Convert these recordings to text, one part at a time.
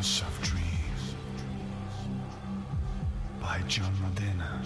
House of Dreams by John Modena.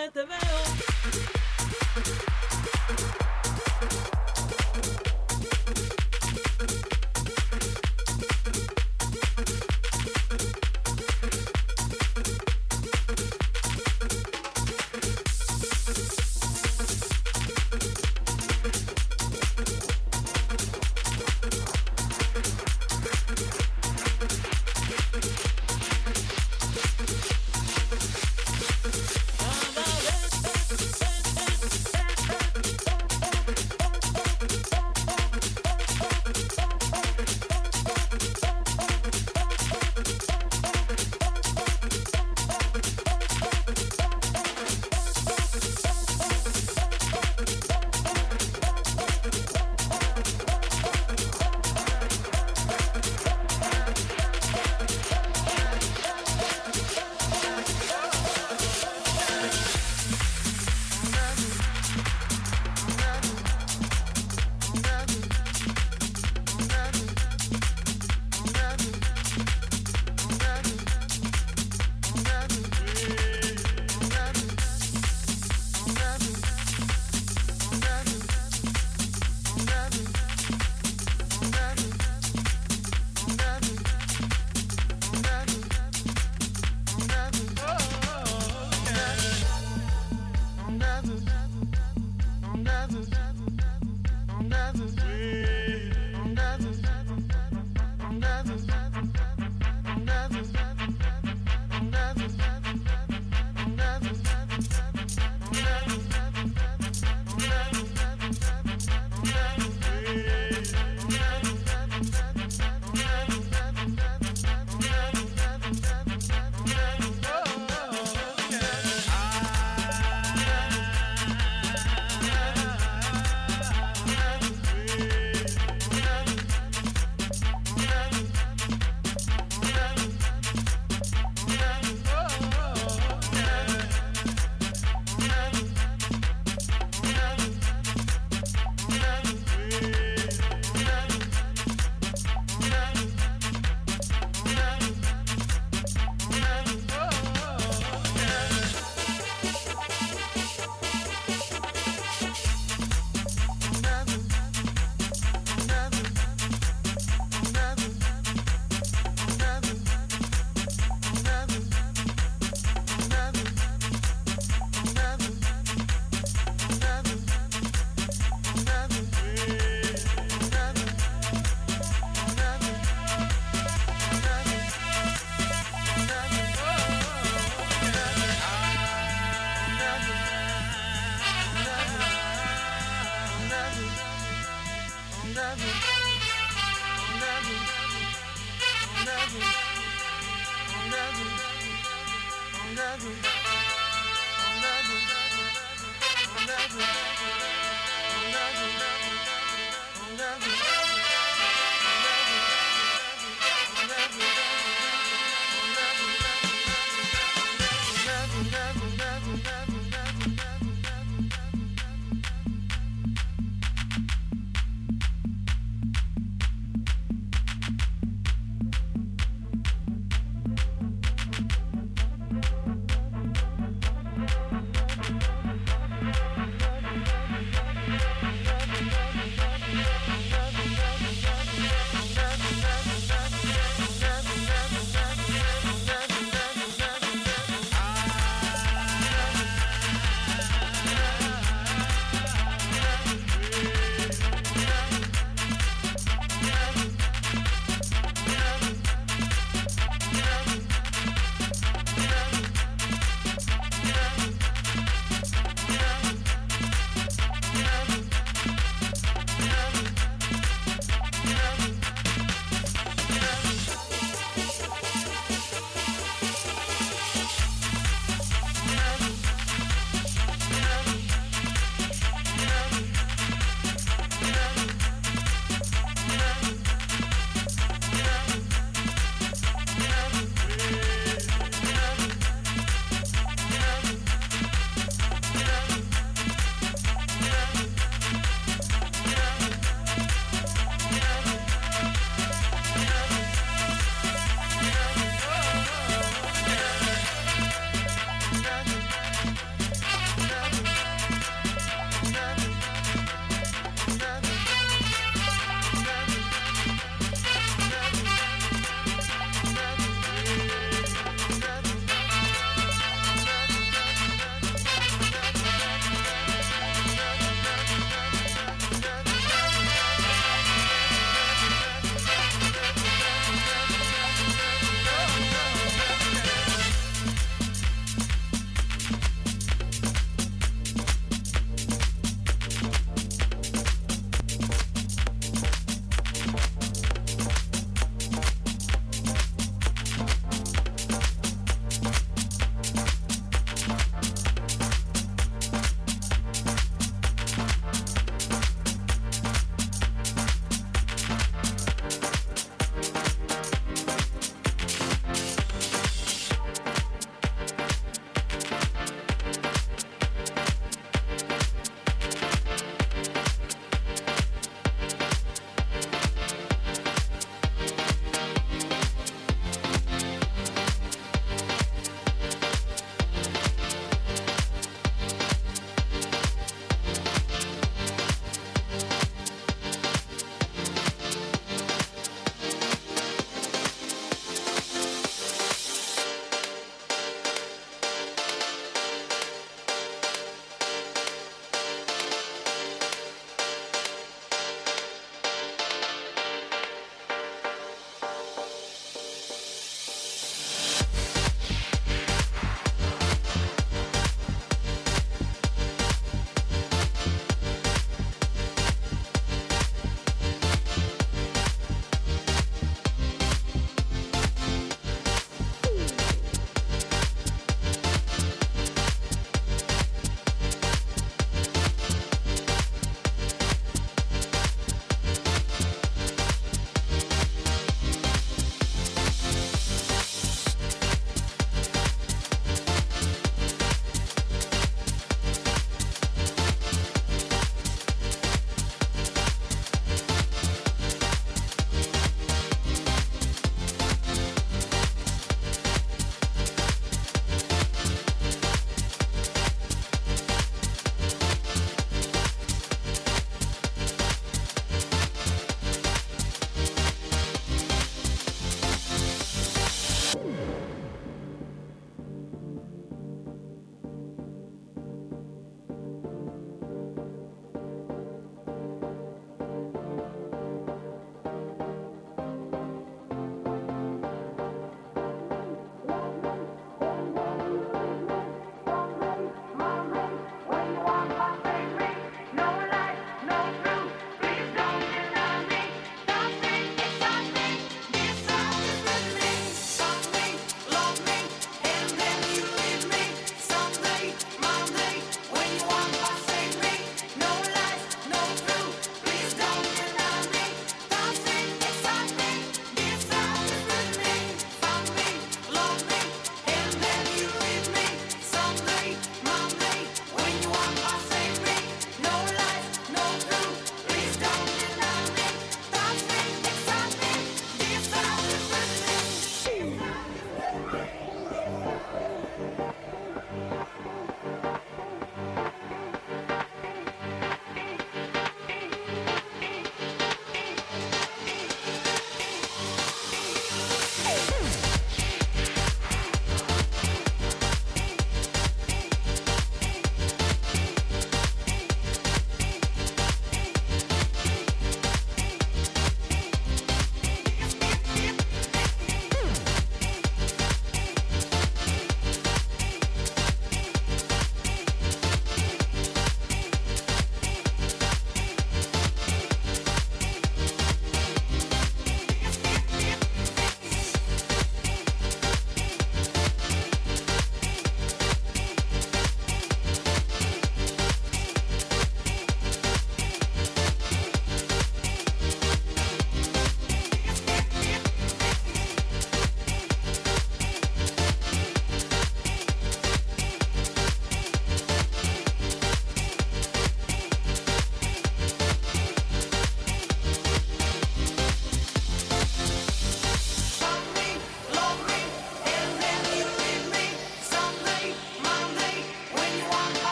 at the back.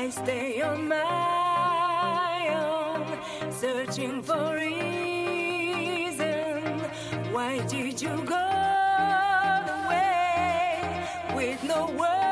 I stay on my own, searching for reason. Why did you go away with no word?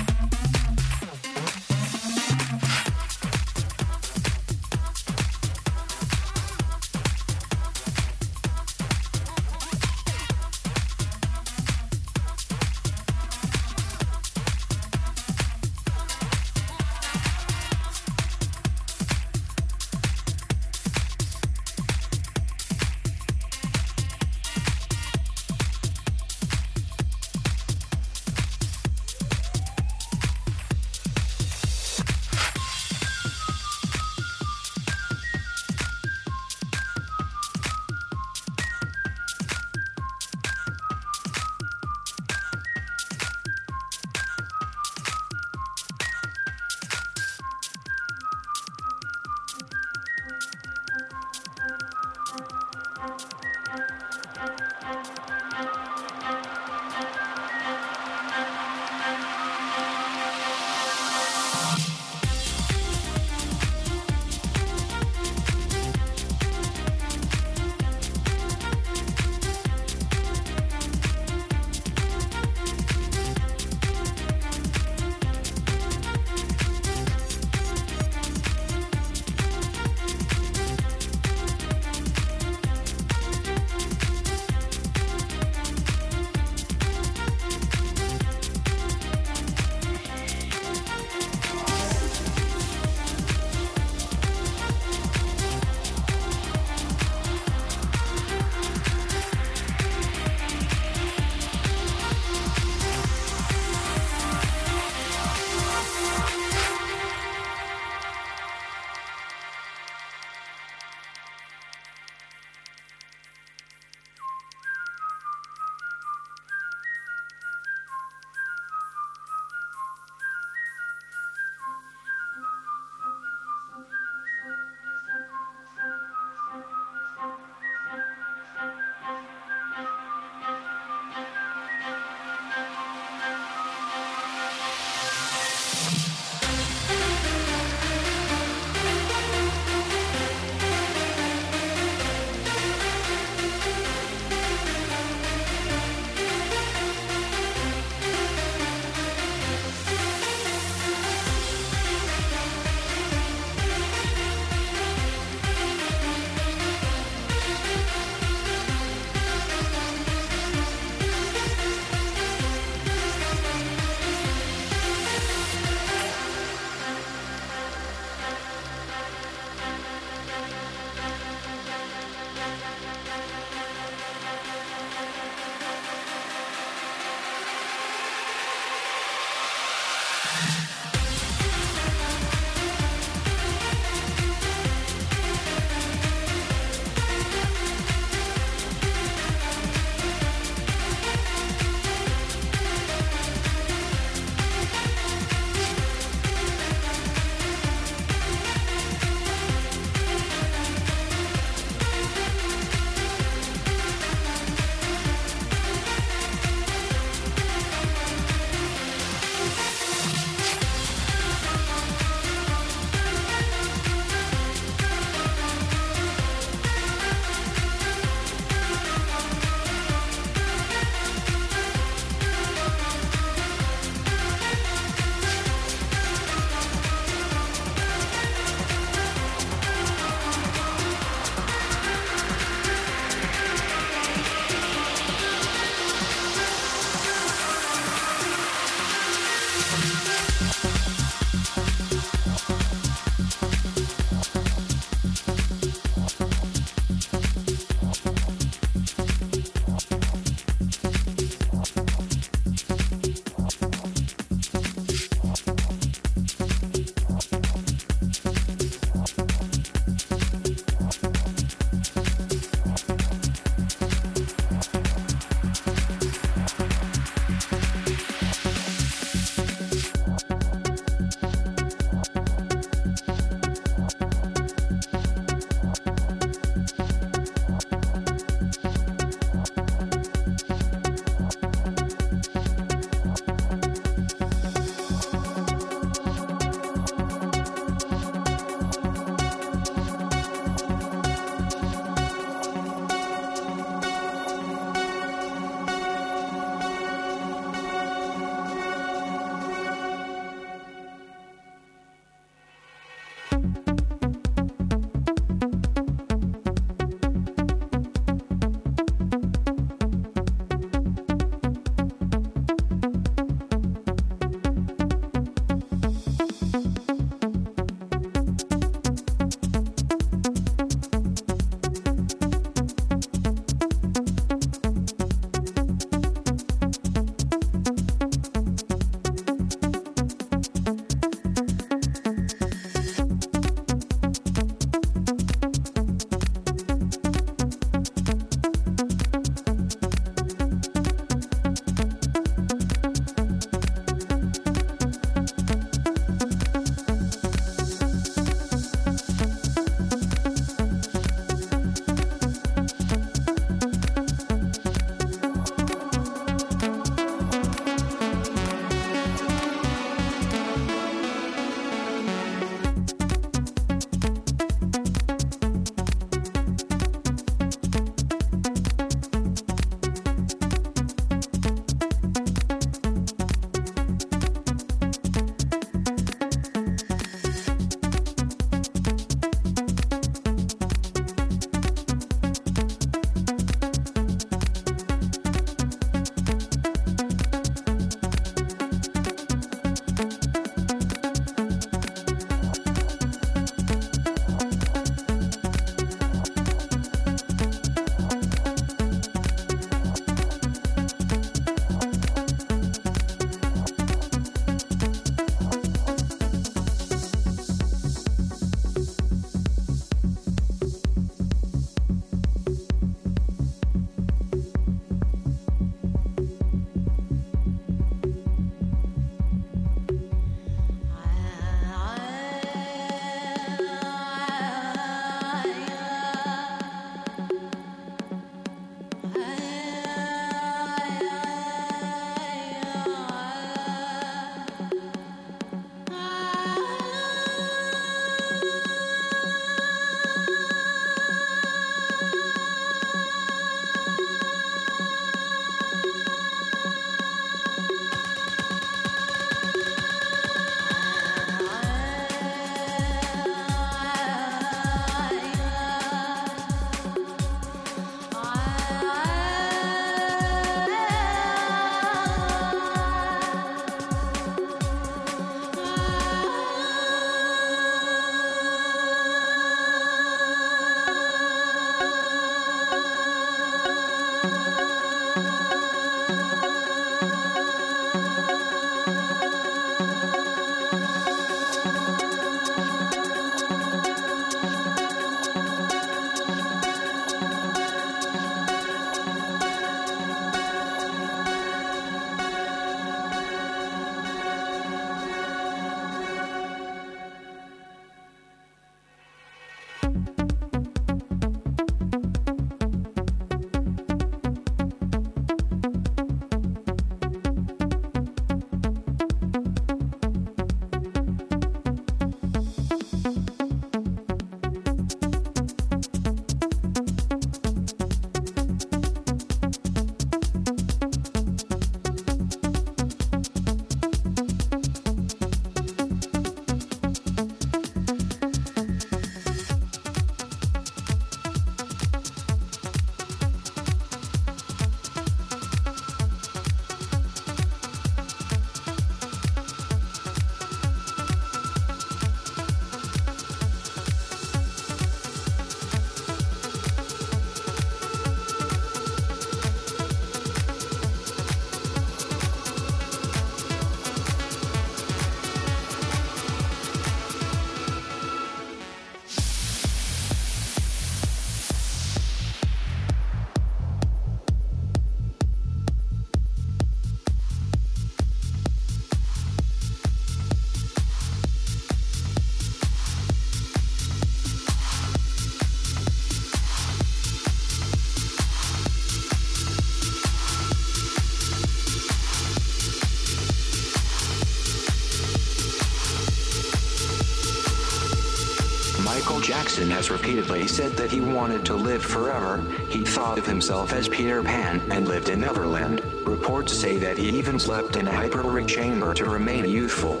Jackson has repeatedly said that he wanted to live forever. He thought of himself as Peter Pan and lived in Neverland. Reports say that he even slept in a hyperbaric chamber to remain youthful.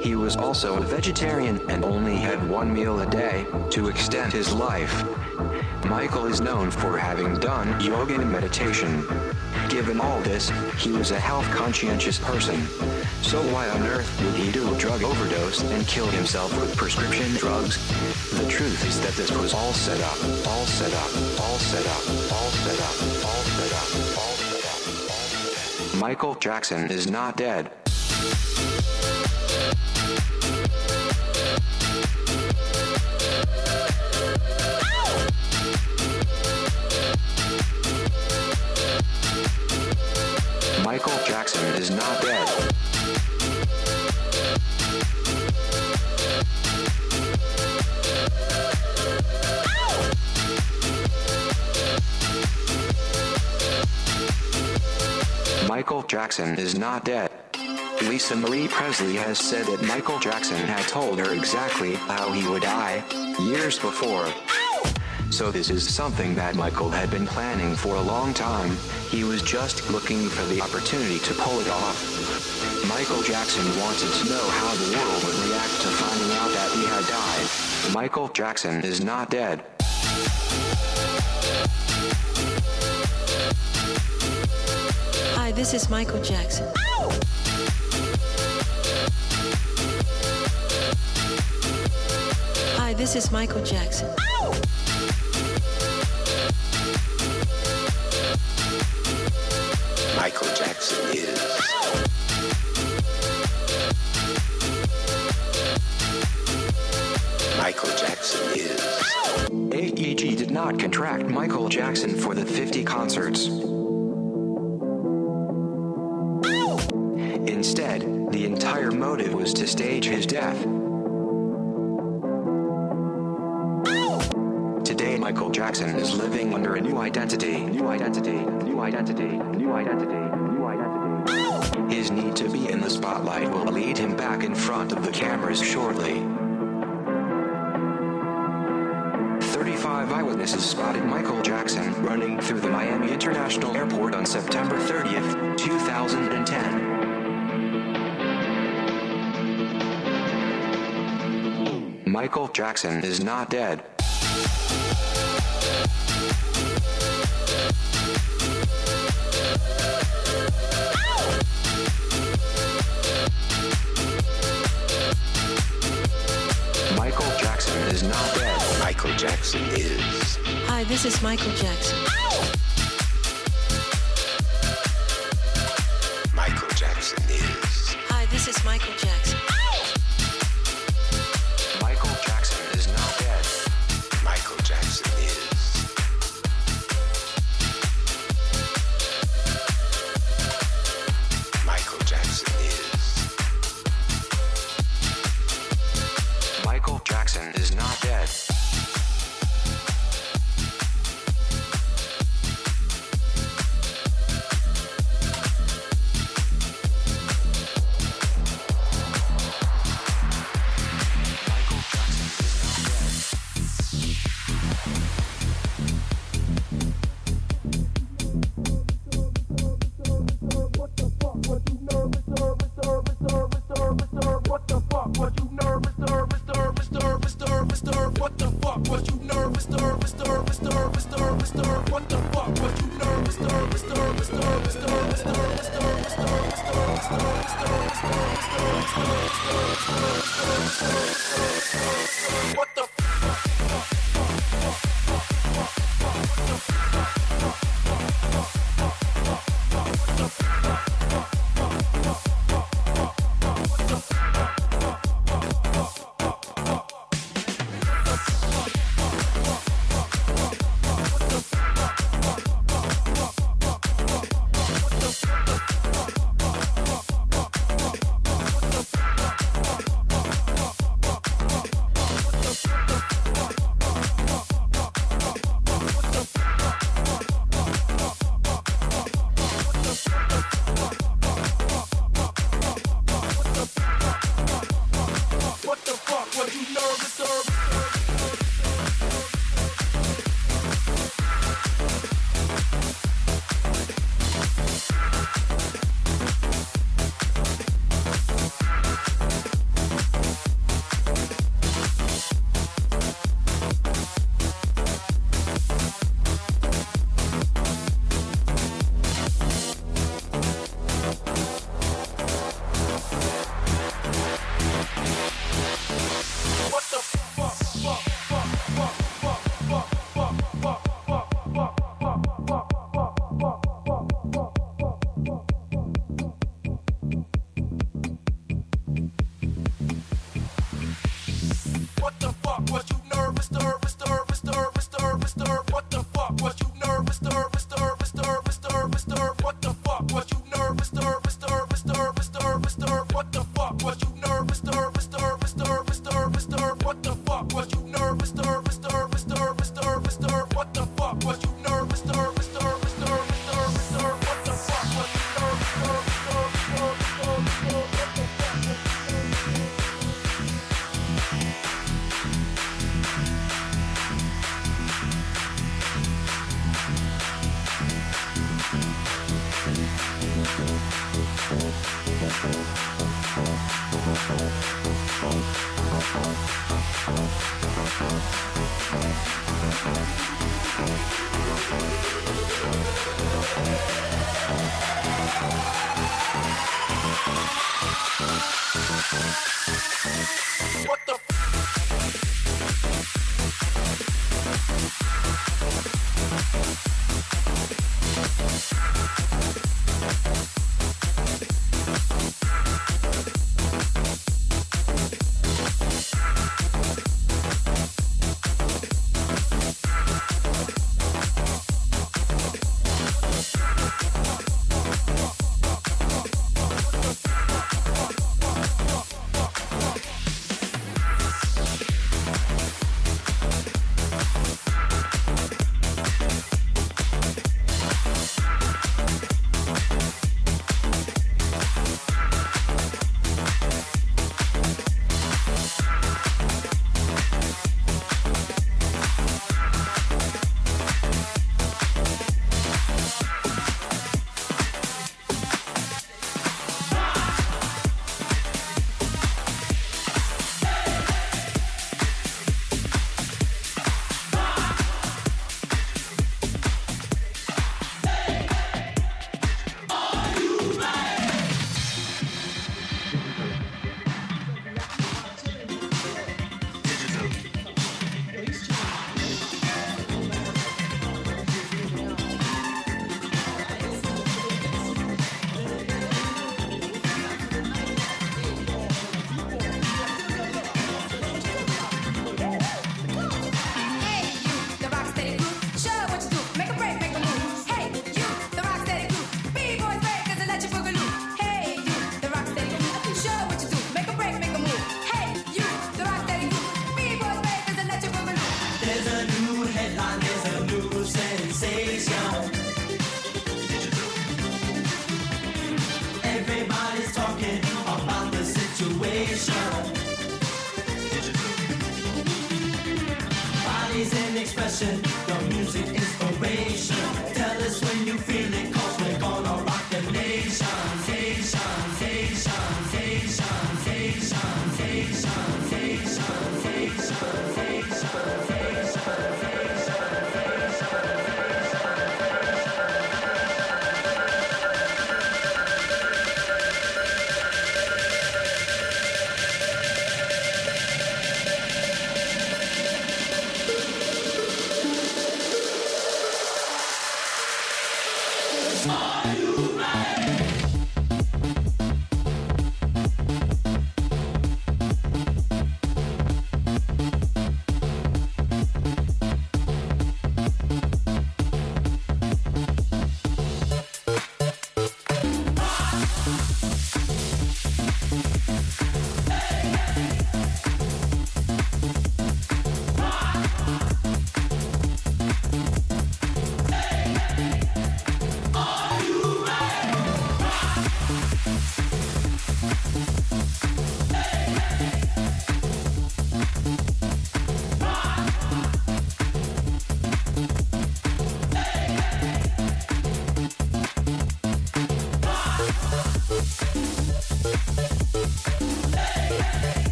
He was also a vegetarian and only had one meal a day to extend his life. Michael is known for having done yoga and meditation. Given all this, he was a health conscientious person. So why on earth would he do a drug overdose and kill himself with prescription drugs? The truth is that this was all set up, all set up, all set up, all set up, all set up, all set up, all set up. Michael Jackson is not dead. Michael Jackson is not dead. Michael Jackson is not dead. Lisa Marie Presley has said that Michael Jackson had told her exactly how he would die years before. So this is something that Michael had been planning for a long time. He was just looking for the opportunity to pull it off. Michael Jackson wanted to know how the world would react to finding out that he had died. Michael Jackson is not dead. Hi, this is Michael Jackson. Hi, this is Michael Jackson. Michael Jackson is. Michael Jackson is. AEG did not contract Michael Jackson for the 50 concerts. Was to stage his death. Today, Michael Jackson is living under a new identity, new identity, new identity, new identity, new identity. His need to be in the spotlight will lead him back in front of the cameras shortly. 35 eyewitnesses spotted Michael Jackson running through the Miami International Airport on September 30th, 2010. Michael Jackson is not dead. Michael Jackson is not dead. Michael Jackson is. Hi, this is Michael Jackson.